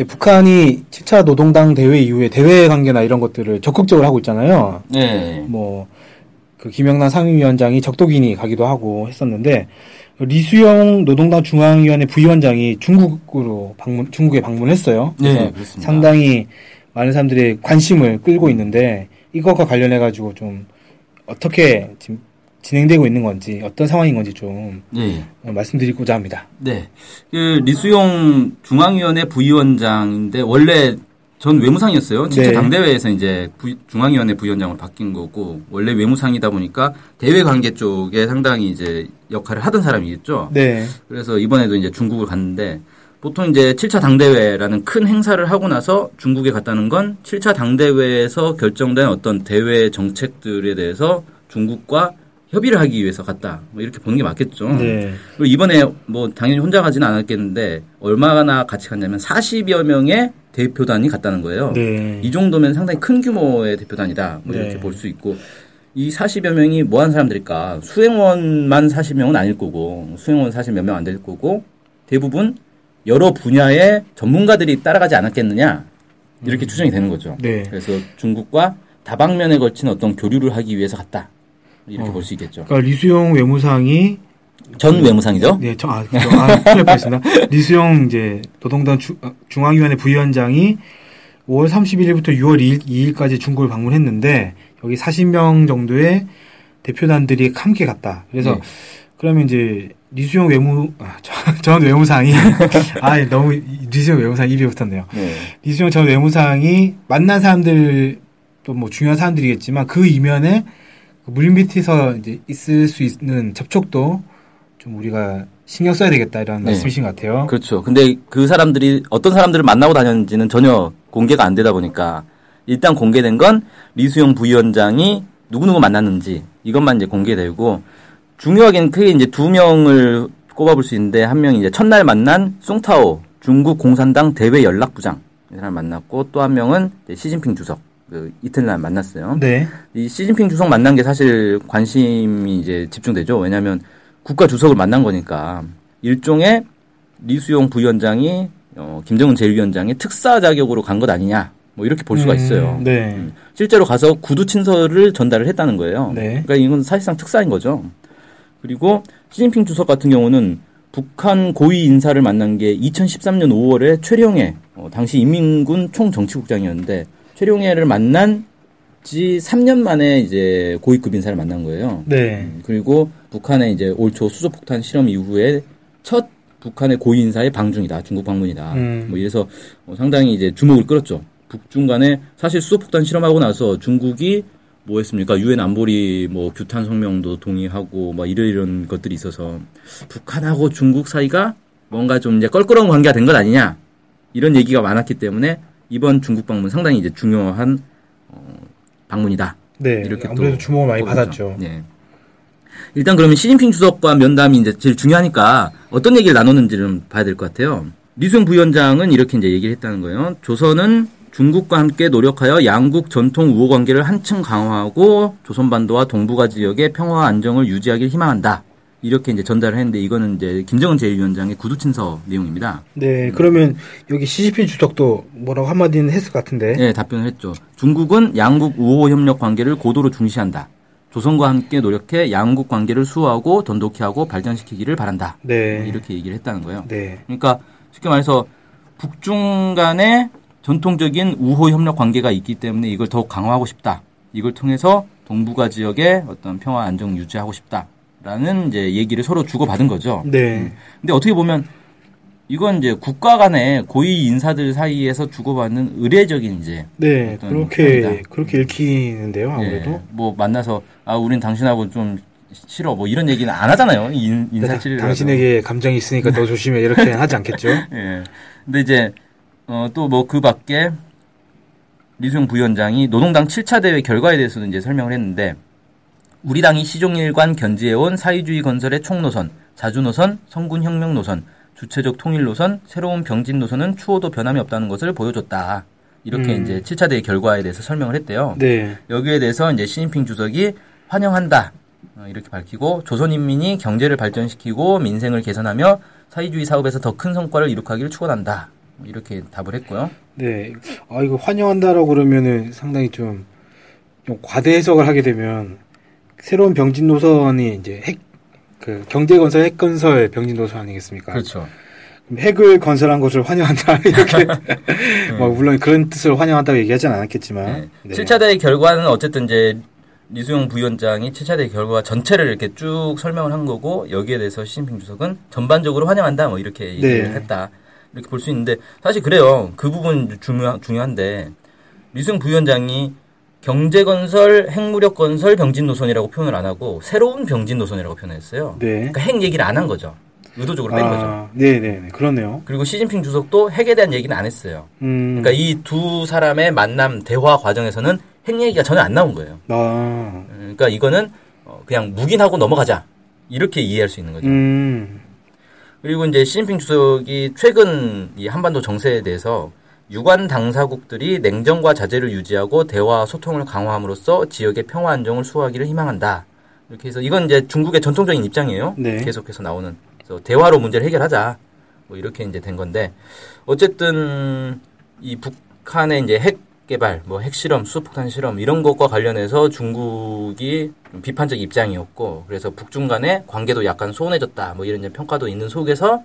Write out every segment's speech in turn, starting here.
네, 북한이 7차 노동당 대회 이후에 대외 관계나 이런 것들을 적극적으로 하고 있잖아요. 네. 뭐, 그 김영남 상임위원장이 적도기니 가기도 하고 했었는데, 리수영 노동당 중앙위원회 부위원장이 중국으로 방문, 중국에 방문했어요. 네, 그래서 그렇습니다. 상당히 많은 사람들의 관심을 끌고 있는데, 이것과 관련해가지고 좀 어떻게 지금 진행되고 있는 건지, 어떤 상황인 건지 좀 네. 어, 말씀드리고자 합니다. 네. 그 리수용 중앙위원회 부위원장인데 원래 전 외무상이었어요. 진짜 네. 당대회에서 이제 부- 중앙위원회 부위원장으로 바뀐 거고 원래 외무상이다 보니까 대외 관계 쪽에 상당히 이제 역할을 하던 사람이겠죠. 네. 그래서 이번에도 이제 중국을 갔는데 보통 이제 7차 당대회라는 큰 행사를 하고 나서 중국에 갔다는 건 7차 당대회에서 결정된 어떤 대외 정책들에 대해서 중국과 협의를 하기 위해서 갔다. 뭐 이렇게 보는 게 맞겠죠. 네. 그리고 이번에 뭐 당연히 혼자 가지는 않았겠는데 얼마나 같이 갔냐면 40여 명의 대표단이 갔다는 거예요. 네. 이 정도면 상당히 큰 규모의 대표단이다. 뭐 이렇게 네. 볼수 있고 이 40여 명이 뭐 하는 사람들일까? 수행원만 40명은 아닐 거고 수행원 40 몇 명 안 될 거고 대부분 여러 분야의 전문가들이 따라가지 않았겠느냐 이렇게 추정이 되는 거죠. 네. 그래서 중국과 다방면에 걸친 어떤 교류를 하기 위해서 갔다 이렇게 어. 볼수 있겠죠. 그러니까 리수용 외무상이 전 외무상이죠. 네, 저, 아, 그죠. 아, 큰일 날 뻔했습니다. 리수용 이제 노동당 주, 어, 중앙위원회 부위원장이 5월 31일부터 6월 2일, 2일까지 중국을 방문했는데 여기 40명 정도의 대표단들이 함께 갔다. 그래서 네. 그러면 이제 리수용 외무 아, 전, 전 외무상이 아 너무 리수용 외무상 입에 붙었네요. 네. 리수용 전 외무상이 만난 사람들 또 뭐 중요한 사람들이겠지만 그 이면에 그 물 밑에서 이제 있을 수 있는 접촉도 좀 우리가 신경 써야 되겠다 이런 네. 말씀이신 것 같아요. 그렇죠. 근데 그 사람들이 어떤 사람들을 만나고 다녔는지는 전혀 공개가 안 되다 보니까 일단 공개된 건 리수용 부위원장이 누구누구 만났는지 이것만 이제 공개되고 중요하게는 크게 이제 두 명을 꼽아볼 수 있는데 한 명이 이제 첫날 만난 숭타오 중국 공산당 대외 연락부장 이 사람 만났고 또 한 명은 시진핑 주석 그 이튿날 만났어요. 네. 이 시진핑 주석 만난 게 사실 관심이 이제 집중되죠. 왜냐하면 국가 주석을 만난 거니까 일종의 리수용 부위원장이 어, 김정은 제1위원장의 특사 자격으로 간 것 아니냐. 뭐 이렇게 볼 수가 음, 있어요. 네. 음, 실제로 가서 구두 친서를 전달을 했다는 거예요. 네. 그러니까 이건 사실상 특사인 거죠. 그리고 시진핑 주석 같은 경우는 북한 고위 인사를 만난 게 2013년 5월에 최룡해 어, 당시 인민군 총정치국장이었는데 최룡해를 만난 지 3년 만에 이제 고위급 인사를 만난 거예요. 네. 음, 그리고 북한의 이제 올 초 수소폭탄 실험 이후에 첫 북한의 고위 인사의 방중이다. 중국 방문이다. 음. 뭐 이래서 어, 상당히 이제 주목을 끌었죠. 북중 간에 사실 수소폭탄 실험하고 나서 중국이 뭐 했습니까? 유엔 안보리 뭐 규탄 성명도 동의하고 막 이런 이런 것들이 있어서 북한하고 중국 사이가 뭔가 좀 이제 껄끄러운 관계가 된 것 아니냐 이런 얘기가 많았기 때문에 이번 중국 방문 상당히 이제 중요한 어, 방문이다. 네. 이렇게 아무래도 또 주목을 많이 보겠죠. 받았죠. 네. 일단 그러면 시진핑 주석과 면담이 이제 제일 중요하니까 어떤 얘기를 나눴는지를 좀 봐야 될 것 같아요. 리수영 부위원장은 이렇게 이제 얘기를 했다는 거예요. 조선은 중국과 함께 노력하여 양국 전통 우호 관계를 한층 강화하고 조선반도와 동북아 지역의 평화와 안정을 유지하길 희망한다. 이렇게 이제 전달을 했는데 이거는 이제 김정은 제1위원장의 구두친서 내용입니다. 네. 그러면 여기 CCP 주석도 뭐라고 한마디는 했을 것 같은데. 네, 답변을 했죠. 중국은 양국 우호 협력 관계를 고도로 중시한다. 조선과 함께 노력해 양국 관계를 수호하고 돈독히 하고 발전시키기를 바란다. 네. 이렇게 얘기를 했다는 거예요. 네. 그러니까 쉽게 말해서 북중 간의 전통적인 우호 협력 관계가 있기 때문에 이걸 더욱 강화하고 싶다. 이걸 통해서 동북아 지역의 어떤 평화 안정 유지하고 싶다 라는 이제 얘기를 서로 주고받은 거죠. 네. 근데 어떻게 보면 이건 이제 국가 간의 고위 인사들 사이에서 주고받는 의례적인 이제 네. 그렇게 편이다. 그렇게 읽히는데요. 아무래도. 예, 뭐 만나서 아 우린 당신하고 좀 싫어 뭐 이런 얘기는 안 하잖아요 인, 네, 인사치를 당신에게 감정이 있으니까 너 조심해 이렇게 하지 않겠죠? 예 근데 이제 어 또 뭐 그 밖에 리수용 부위원장이 노동당 7차 대회 결과에 대해서도 이제 설명을 했는데 우리 당이 시종일관 견지해온 사회주의 건설의 총노선, 자주노선, 성군혁명 노선, 주체적 통일 노선, 새로운 병진 노선은 추호도 변함이 없다는 것을 보여줬다. 이렇게 음. 이제 7차 대회 결과에 대해서 설명을 했대요. 네. 여기에 대해서 이제 시진핑 주석이 환영한다. 어, 이렇게 밝히고 조선인민이 경제를 발전시키고 민생을 개선하며 사회주의 사업에서 더 큰 성과를 이룩하기를 축원한다. 뭐 이렇게 답을 했고요. 네. 아, 이거 환영한다라고 그러면은 상당히 좀, 좀 과대 해석을 하게 되면 새로운 병진 노선이 이제 핵, 그 경제 건설 핵 건설 병진 노선 아니겠습니까? 그렇죠. 핵을 건설한 것을 환영한다. 이렇게. 뭐, 물론 그런 뜻을 환영한다고 얘기하진 않았겠지만. 네. 네. 7차 대회 결과는 어쨌든 이제 리수용 부위원장이 7차 대회 결과 전체를 이렇게 쭉 설명을 한 거고 여기에 대해서 시진핑 주석은 전반적으로 환영한다 뭐 이렇게 얘기를 네. 했다 이렇게 볼 수 있는데 사실 그래요 그 부분 중요 중요한데 리수용 부위원장이 경제건설, 핵무력건설 병진 노선이라고 표현을 안 하고 새로운 병진 노선이라고 표현했어요. 네. 그러니까 핵 얘기를 안 한 거죠. 의도적으로 뺀 거죠. 아, 네네. 그러네요. 그리고 시진핑 주석도 핵에 대한 얘기는 안 했어요. 음. 그러니까 이 두 사람의 만남 대화 과정에서는 핵 얘기가 전혀 안 나온 거예요. 아, 그러니까 이거는 어, 그냥 묵인하고 넘어가자 이렇게 이해할 수 있는 거죠. 음. 그리고 이제 시진핑 주석이 최근 이 한반도 정세에 대해서 유관 당사국들이 냉정과 자제를 유지하고 대화 소통을 강화함으로써 지역의 평화 안정을 수호하기를 희망한다. 이렇게 해서 이건 이제 중국의 전통적인 입장이에요. 네. 계속해서 나오는 그래서 대화로 문제를 해결하자. 뭐 이렇게 이제 된 건데 어쨌든 이 북한의 이제 핵 개발, 뭐 핵실험, 수소폭탄 실험 이런 것과 관련해서 중국이 좀 비판적 입장이었고 그래서 북중 간의 관계도 약간 소원해졌다. 뭐 이런 이제 평가도 있는 속에서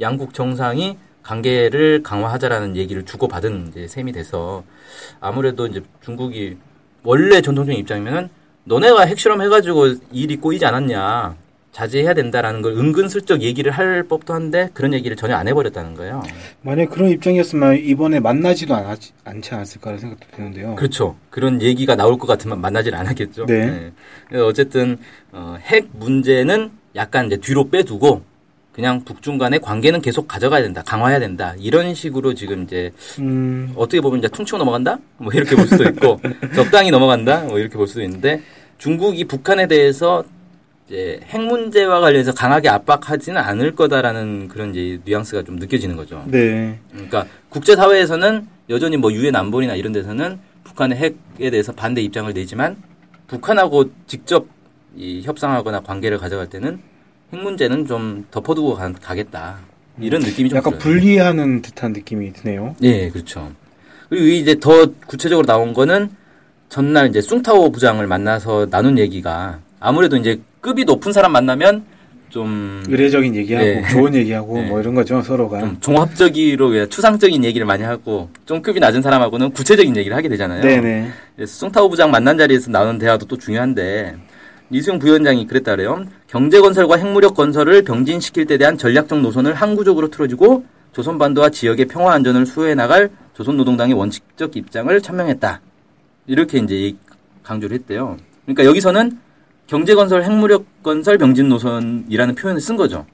양국 정상이 관계를 강화하자라는 얘기를 주고받은 이제 셈이 돼서 아무래도 이제 중국이 원래 전통적인 입장이면은 너네가 핵실험 해가지고 일이 꼬이지 않았냐 자제해야 된다라는 걸 은근슬쩍 얘기를 할 법도 한데 그런 얘기를 전혀 안 해버렸다는 거예요. 만약 그런 입장이었으면 이번에 만나지도 않, 않지 않았을까라는 생각도 드는데요. 그렇죠. 그런 얘기가 나올 것 같으면 만나질 않았겠죠. 네. 그래서 어쨌든 어, 핵 문제는 약간 이제 뒤로 빼두고 그냥 북중 간의 관계는 계속 가져가야 된다, 강화해야 된다 이런 식으로 지금 이제 음, 어떻게 보면 이제 퉁치고 넘어간다? 뭐 이렇게 볼 수도 있고 적당히 넘어간다? 뭐 이렇게 볼 수도 있는데 중국이 북한에 대해서 이제 핵 문제와 관련해서 강하게 압박하지는 않을 거다라는 그런 이제 뉘앙스가 좀 느껴지는 거죠. 네. 그러니까 국제 사회에서는 여전히 뭐 유엔 안보리나 이런 데서는 북한의 핵에 대해서 반대 입장을 내지만 북한하고 직접 이 협상하거나 관계를 가져갈 때는 핵 문제는 좀 덮어두고 가, 가겠다 이런 느낌이 좀 약간 들어요. 분리하는 듯한 느낌이 드네요. 예, 그렇죠. 그리고 이제 더 구체적으로 나온 거는 전날 이제 숭타오 부장을 만나서 나눈 얘기가 아무래도 이제 급이 높은 사람 만나면 좀, 의례적인 얘기하고 네. 좋은 얘기하고 네. 뭐 이런 거죠 서로가. 좀 종합적으로 그냥 추상적인 얘기를 많이 하고 좀 급이 낮은 사람하고는 구체적인 얘기를 하게 되잖아요. 네네. 그래서 숭타오 부장 만난 자리에서 나오는 대화도 또 중요한데 이수영 부위원장이 그랬다 그래요. 경제건설과 핵무력 건설을 병진시킬 때 대한 전략적 노선을 항구적으로 틀어주고 조선반도와 지역의 평화 안전을 수호해 나갈 조선노동당의 원칙적 입장을 천명했다. 이렇게 이제 강조를 했대요. 그러니까 여기서는 경제건설, 핵무력건설 병진 노선이라는 표현을 쓴 거죠.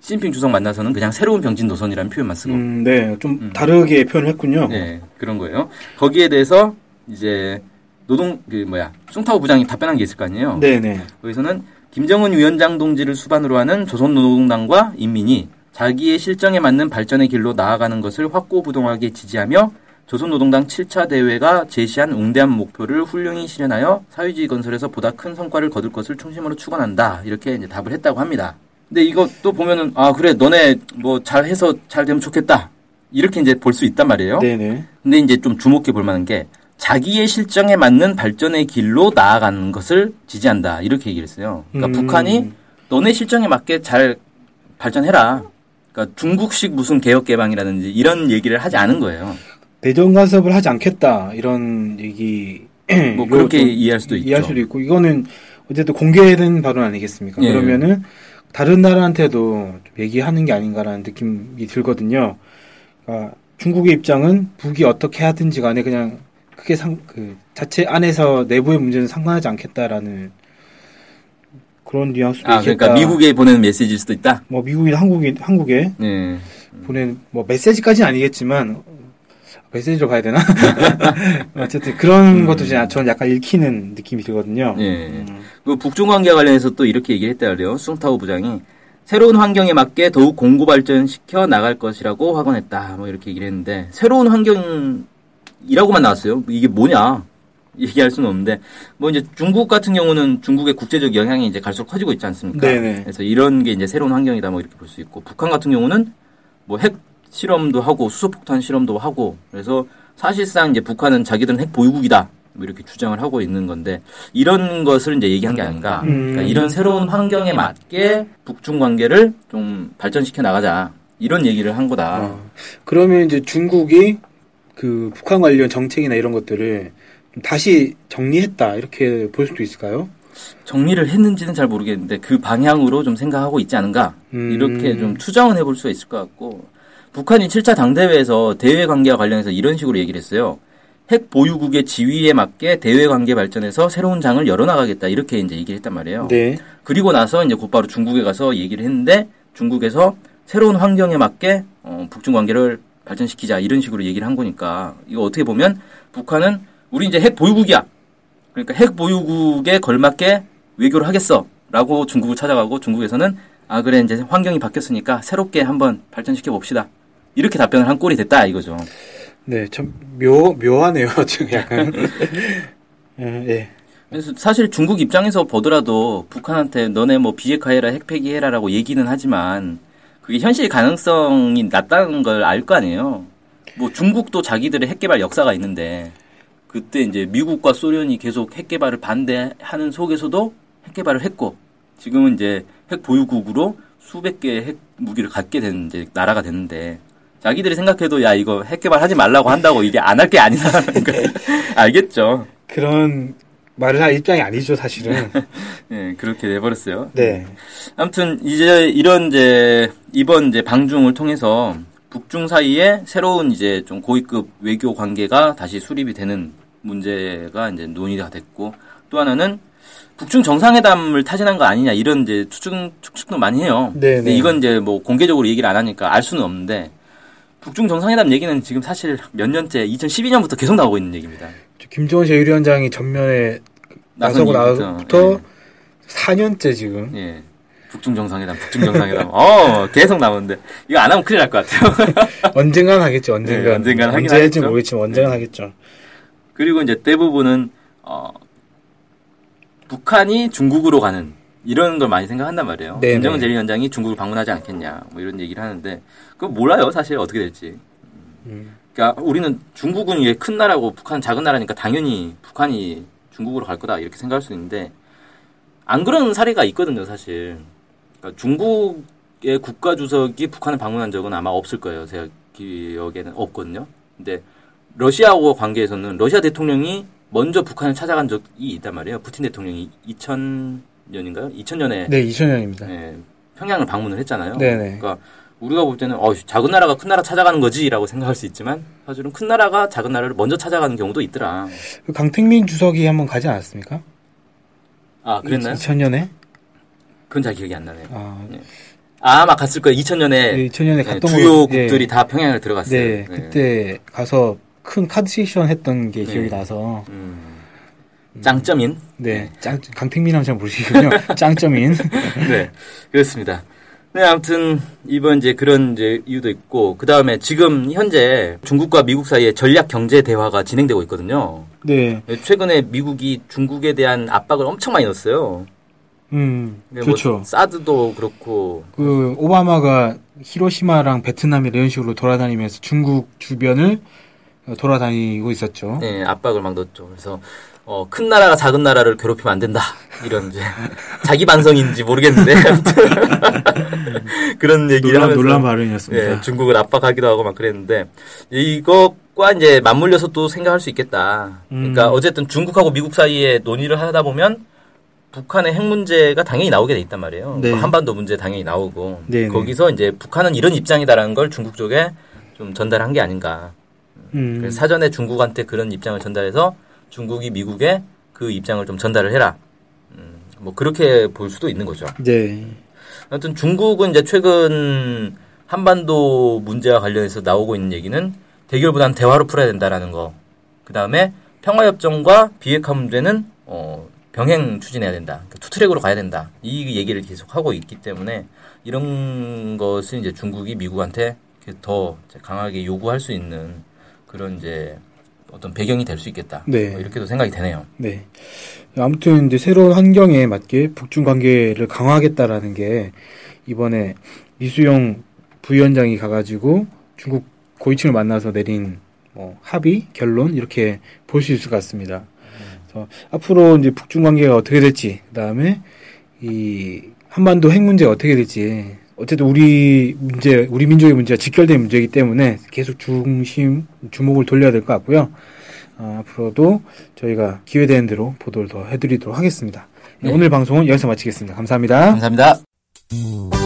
시진핑 주석 만나서는 그냥 새로운 병진 노선이라는 표현만 쓰고. 음, 네. 좀 음. 다르게 표현을 했군요. 네, 그런 거예요. 거기에 대해서 이제 노동 그 뭐야 숭타오 부장이 답변한 게 있을 거 아니에요. 네네. 거기서는 김정은 위원장 동지를 수반으로 하는 조선노동당과 인민이 자기의 실정에 맞는 발전의 길로 나아가는 것을 확고부동하게 지지하며 조선노동당 7차 대회가 제시한 웅대한 목표를 훌륭히 실현하여 사회주의 건설에서 보다 큰 성과를 거둘 것을 중심으로 축원한다. 이렇게 이제 답을 했다고 합니다. 근데 이것도 보면은 아 그래 너네 뭐 잘해서 잘 되면 좋겠다. 이렇게 이제 볼 수 있단 말이에요. 네네. 근데 이제 좀 주목해 볼 만한 게 자기의 실정에 맞는 발전의 길로 나아가는 것을 지지한다. 이렇게 얘기를 했어요. 그러니까 음. 북한이 너네 실정에 맞게 잘 발전해라. 그러니까 중국식 무슨 개혁 개방이라든지 이런 얘기를 하지 않은 거예요. 대전 간섭을 하지 않겠다 이런 얘기. 뭐 그렇게 이해할 수도 있죠. 이해할 수도 있고 이거는 어쨌든 공개된 발언 아니겠습니까? 예. 그러면은 다른 나라한테도 좀 얘기하는 게 아닌가라는 느낌이 들거든요. 그러니까 중국의 입장은 북이 어떻게 하든지 간에 그냥 크게 상, 그 자체 안에서 내부의 문제는 상관하지 않겠다라는 그런 뉘앙스도 아 있겠다. 그러니까 미국에 보내는 메시지일 수도 있다. 뭐 미국이 한국이 한국에 네. 보낸 뭐 메시지까지는 아니겠지만 메시지로 봐야 되나? 어쨌든 그런 것도 좀 저는 약간 읽히는 느낌이 들거든요. 음. 예. 음. 그 북중 관계 관련해서 또 이렇게 얘기를 했다 그래요. 숭타오 부장이 새로운 환경에 맞게 더욱 공고 발전시켜 나갈 것이라고 확언했다. 뭐 이렇게 얘기를 했는데 새로운 환경 이라고만 나왔어요. 이게 뭐냐? 얘기할 수는 없는데 뭐 이제 중국 같은 경우는 중국의 국제적 영향이 이제 갈수록 커지고 있지 않습니까? 네네. 그래서 이런 게 이제 새로운 환경이다 뭐 이렇게 볼 수 있고 북한 같은 경우는 뭐 핵 실험도 하고 수소폭탄 실험도 하고 그래서 사실상 이제 북한은 자기들은 핵 보유국이다 뭐 이렇게 주장을 하고 있는 건데 이런 것을 이제 얘기한 게 아닌가. 음. 그러니까 이런 새로운 환경에 맞게 북중 관계를 좀 발전시켜 나가자 이런 얘기를 한 거다. 어, 그러면 이제 중국이 그 북한 관련 정책이나 이런 것들을 좀 다시 정리했다 이렇게 볼 수도 있을까요? 정리를 했는지는 잘 모르겠는데 그 방향으로 좀 생각하고 있지 않은가 음. 이렇게 좀 추정은 해볼 수가 있을 것 같고 북한이 7차 당대회에서 대외 관계와 관련해서 이런 식으로 얘기를 했어요. 핵 보유국의 지위에 맞게 대외 관계 발전에서 새로운 장을 열어나가겠다 이렇게 이제 얘기를 했단 말이에요. 네. 그리고 나서 이제 곧바로 중국에 가서 얘기를 했는데 중국에서 새로운 환경에 맞게 어, 북중 관계를 발전시키자 이런 식으로 얘기를 한 거니까 이거 어떻게 보면 북한은 우리 이제 핵 보유국이야. 그러니까 핵 보유국에 걸맞게 외교를 하겠어라고 중국을 찾아가고 중국에서는 아 그래 이제 환경이 바뀌었으니까 새롭게 한번 발전시켜 봅시다. 이렇게 답변을 한 꼴이 됐다 이거죠. 네, 참 묘, 묘하네요, 지금 약간. 음, 예. 그래서 사실 중국 입장에서 보더라도 북한한테 너네 뭐 비핵화해라 핵폐기해라라고 얘기는 하지만 그게 현실 가능성이 낮다는 걸 알 거 아니에요. 뭐 중국도 자기들의 핵 개발 역사가 있는데 그때 이제 미국과 소련이 계속 핵 개발을 반대하는 속에서도 핵 개발을 했고 지금은 이제 핵 보유국으로 수백 개의 핵 무기를 갖게 된 이제 나라가 됐는데 자기들이 생각해도 야 이거 핵 개발하지 말라고 한다고 이게 안 할 게 아니다라는 걸 알겠죠. 그런 말을 할 입장이 아니죠, 사실은. 예, 그렇게 돼버렸어요. 네. 아무튼 이제 이런 이제 이번 이제 방중을 통해서 북중 사이에 새로운 이제 좀 고위급 외교 관계가 다시 수립이 되는 문제가 이제 논의가 됐고 또 하나는 북중 정상회담을 타진한 거 아니냐 이런 이제 추측 추측도 많이 해요. 네, 근데 네. 이건 이제 뭐 공개적으로 얘기를 안 하니까 알 수는 없는데 북중 정상회담 얘기는 지금 사실 몇 년째 2012년부터 계속 나오고 있는 얘기입니다. 저 김정은 제1위원장이 전면에 나서고 나서부터 4년째 지금. 예. 예. 북중 정상회담, 북중 정상회담. 어, 계속 나오는데 이거 안 하면 큰일 날 것 같아요. 언젠간 하겠죠, 언젠간. 네, 언젠간 하긴 언제 할지. 모르겠지만 언젠간 하겠죠. 그리고 이제 대부분은 어, 북한이 중국으로 가는 이런 걸 많이 생각한단 말이에요. 네네. 김정은 제1위원장이 중국을 방문하지 않겠냐, 뭐 이런 얘기를 하는데 그거 몰라요, 사실 어떻게 될지. 음. 그러니까 우리는 중국은 이게 큰 나라고 북한은 작은 나라니까 당연히 북한이 중국으로 갈 거다 이렇게 생각할 수 있는데 안 그런 사례가 있거든요, 사실. 그러니까 중국의 국가 주석이 북한을 방문한 적은 아마 없을 거예요. 제가 기억에는 없거든요. 근데 러시아와 관계에서는 러시아 대통령이 먼저 북한을 찾아간 적이 있단 말이에요. 푸틴 대통령이 2000년인가요? 2000년에 네, 2000년입니다. 예, 평양을 방문을 했잖아요. 네네. 그러니까 우리가 볼 때는 어, 작은 나라가 큰 나라 찾아가는 거지라고 생각할 수 있지만 사실은 큰 나라가 작은 나라를 먼저 찾아가는 경우도 있더라. 그 강택민 주석이 한번 가지 않았습니까? 아 그랬나요? 2000년에? 그건 잘 기억이 안 나네요. 아, 아, 아마 갔을 거예요. 2000년에 네, 2000년에 갔던 주요 걸로- 국들이 예. 다 평양을 들어갔어요. 네, 그때 가서 큰 카드 세션 했던 게 기억이 네. 나서 음, 짱점인. 네, 짱, 강택민 하면 잘 모르시군요. 짱점인. 네, 그렇습니다. 네, 아무튼 이번 이제 그런 이제 이유도 있고 그 다음에 지금 현재 중국과 미국 사이에 전략 경제 대화가 진행되고 있거든요. 네, 최근에 미국이 중국에 대한 압박을 엄청 많이 넣었어요. 음, 뭐 그렇죠. 사드도 그렇고 그 오바마가 히로시마랑 베트남 이런 식으로 돌아다니면서 중국 주변을 어, 돌아다니고 있었죠. 네, 압박을 막 넣었죠. 그래서 어, 큰 나라가 작은 나라를 괴롭히면 안 된다. 이런 이제 자기 반성인지 모르겠는데 그런 얘기를 하면서 논란 발언이었습니다. 예, 중국을 압박하기도 하고 막 그랬는데 이것과 이제 맞물려서 또 생각할 수 있겠다. 그러니까 음. 어쨌든 중국하고 미국 사이에 논의를 하다 보면 북한의 핵 문제가 당연히 나오게 돼 있단 말이에요. 네. 한반도 문제 당연히 나오고 네, 네. 거기서 이제 북한은 이런 입장이다라는 걸 중국 쪽에 좀 전달한 게 아닌가. 음, 그래서 사전에 중국한테 그런 입장을 전달해서 중국이 미국에 그 입장을 좀 전달을 해라. 음, 뭐 그렇게 볼 수도 있는 거죠. 네, 아무튼 중국은 이제 최근 한반도 문제와 관련해서 나오고 있는 얘기는 대결보다는 대화로 풀어야 된다라는 거. 그 다음에 평화협정과 비핵화 문제는 어, 병행 추진해야 된다. 그 투트랙으로 가야 된다. 이 얘기를 계속 하고 있기 때문에 이런 것을 이제 중국이 미국한테 더 강하게 요구할 수 있는 그런 이제 어떤 배경이 될 수 있겠다. 네. 뭐 이렇게도 생각이 되네요. 네. 아무튼 이제 새로운 환경에 맞게 북중 관계를 강화하겠다라는 게 이번에 이수영 부위원장이 가가지고 중국 고위층을 만나서 내린 뭐 합의 결론 이렇게 볼 수 있을 것 같습니다. 그래서 앞으로 이제 북중 관계가 어떻게 될지 그다음에 이 한반도 핵 문제가 어떻게 될지 어쨌든 우리 문제 우리 민족의 문제가 직결된 문제이기 때문에 계속 중심 주목을 돌려야 될 것 같고요. 어, 앞으로도 저희가 기회되는 대로 보도를 더 해드리도록 하겠습니다. 네, 네. 오늘 방송은 여기서 마치겠습니다. 감사합니다. 감사합니다.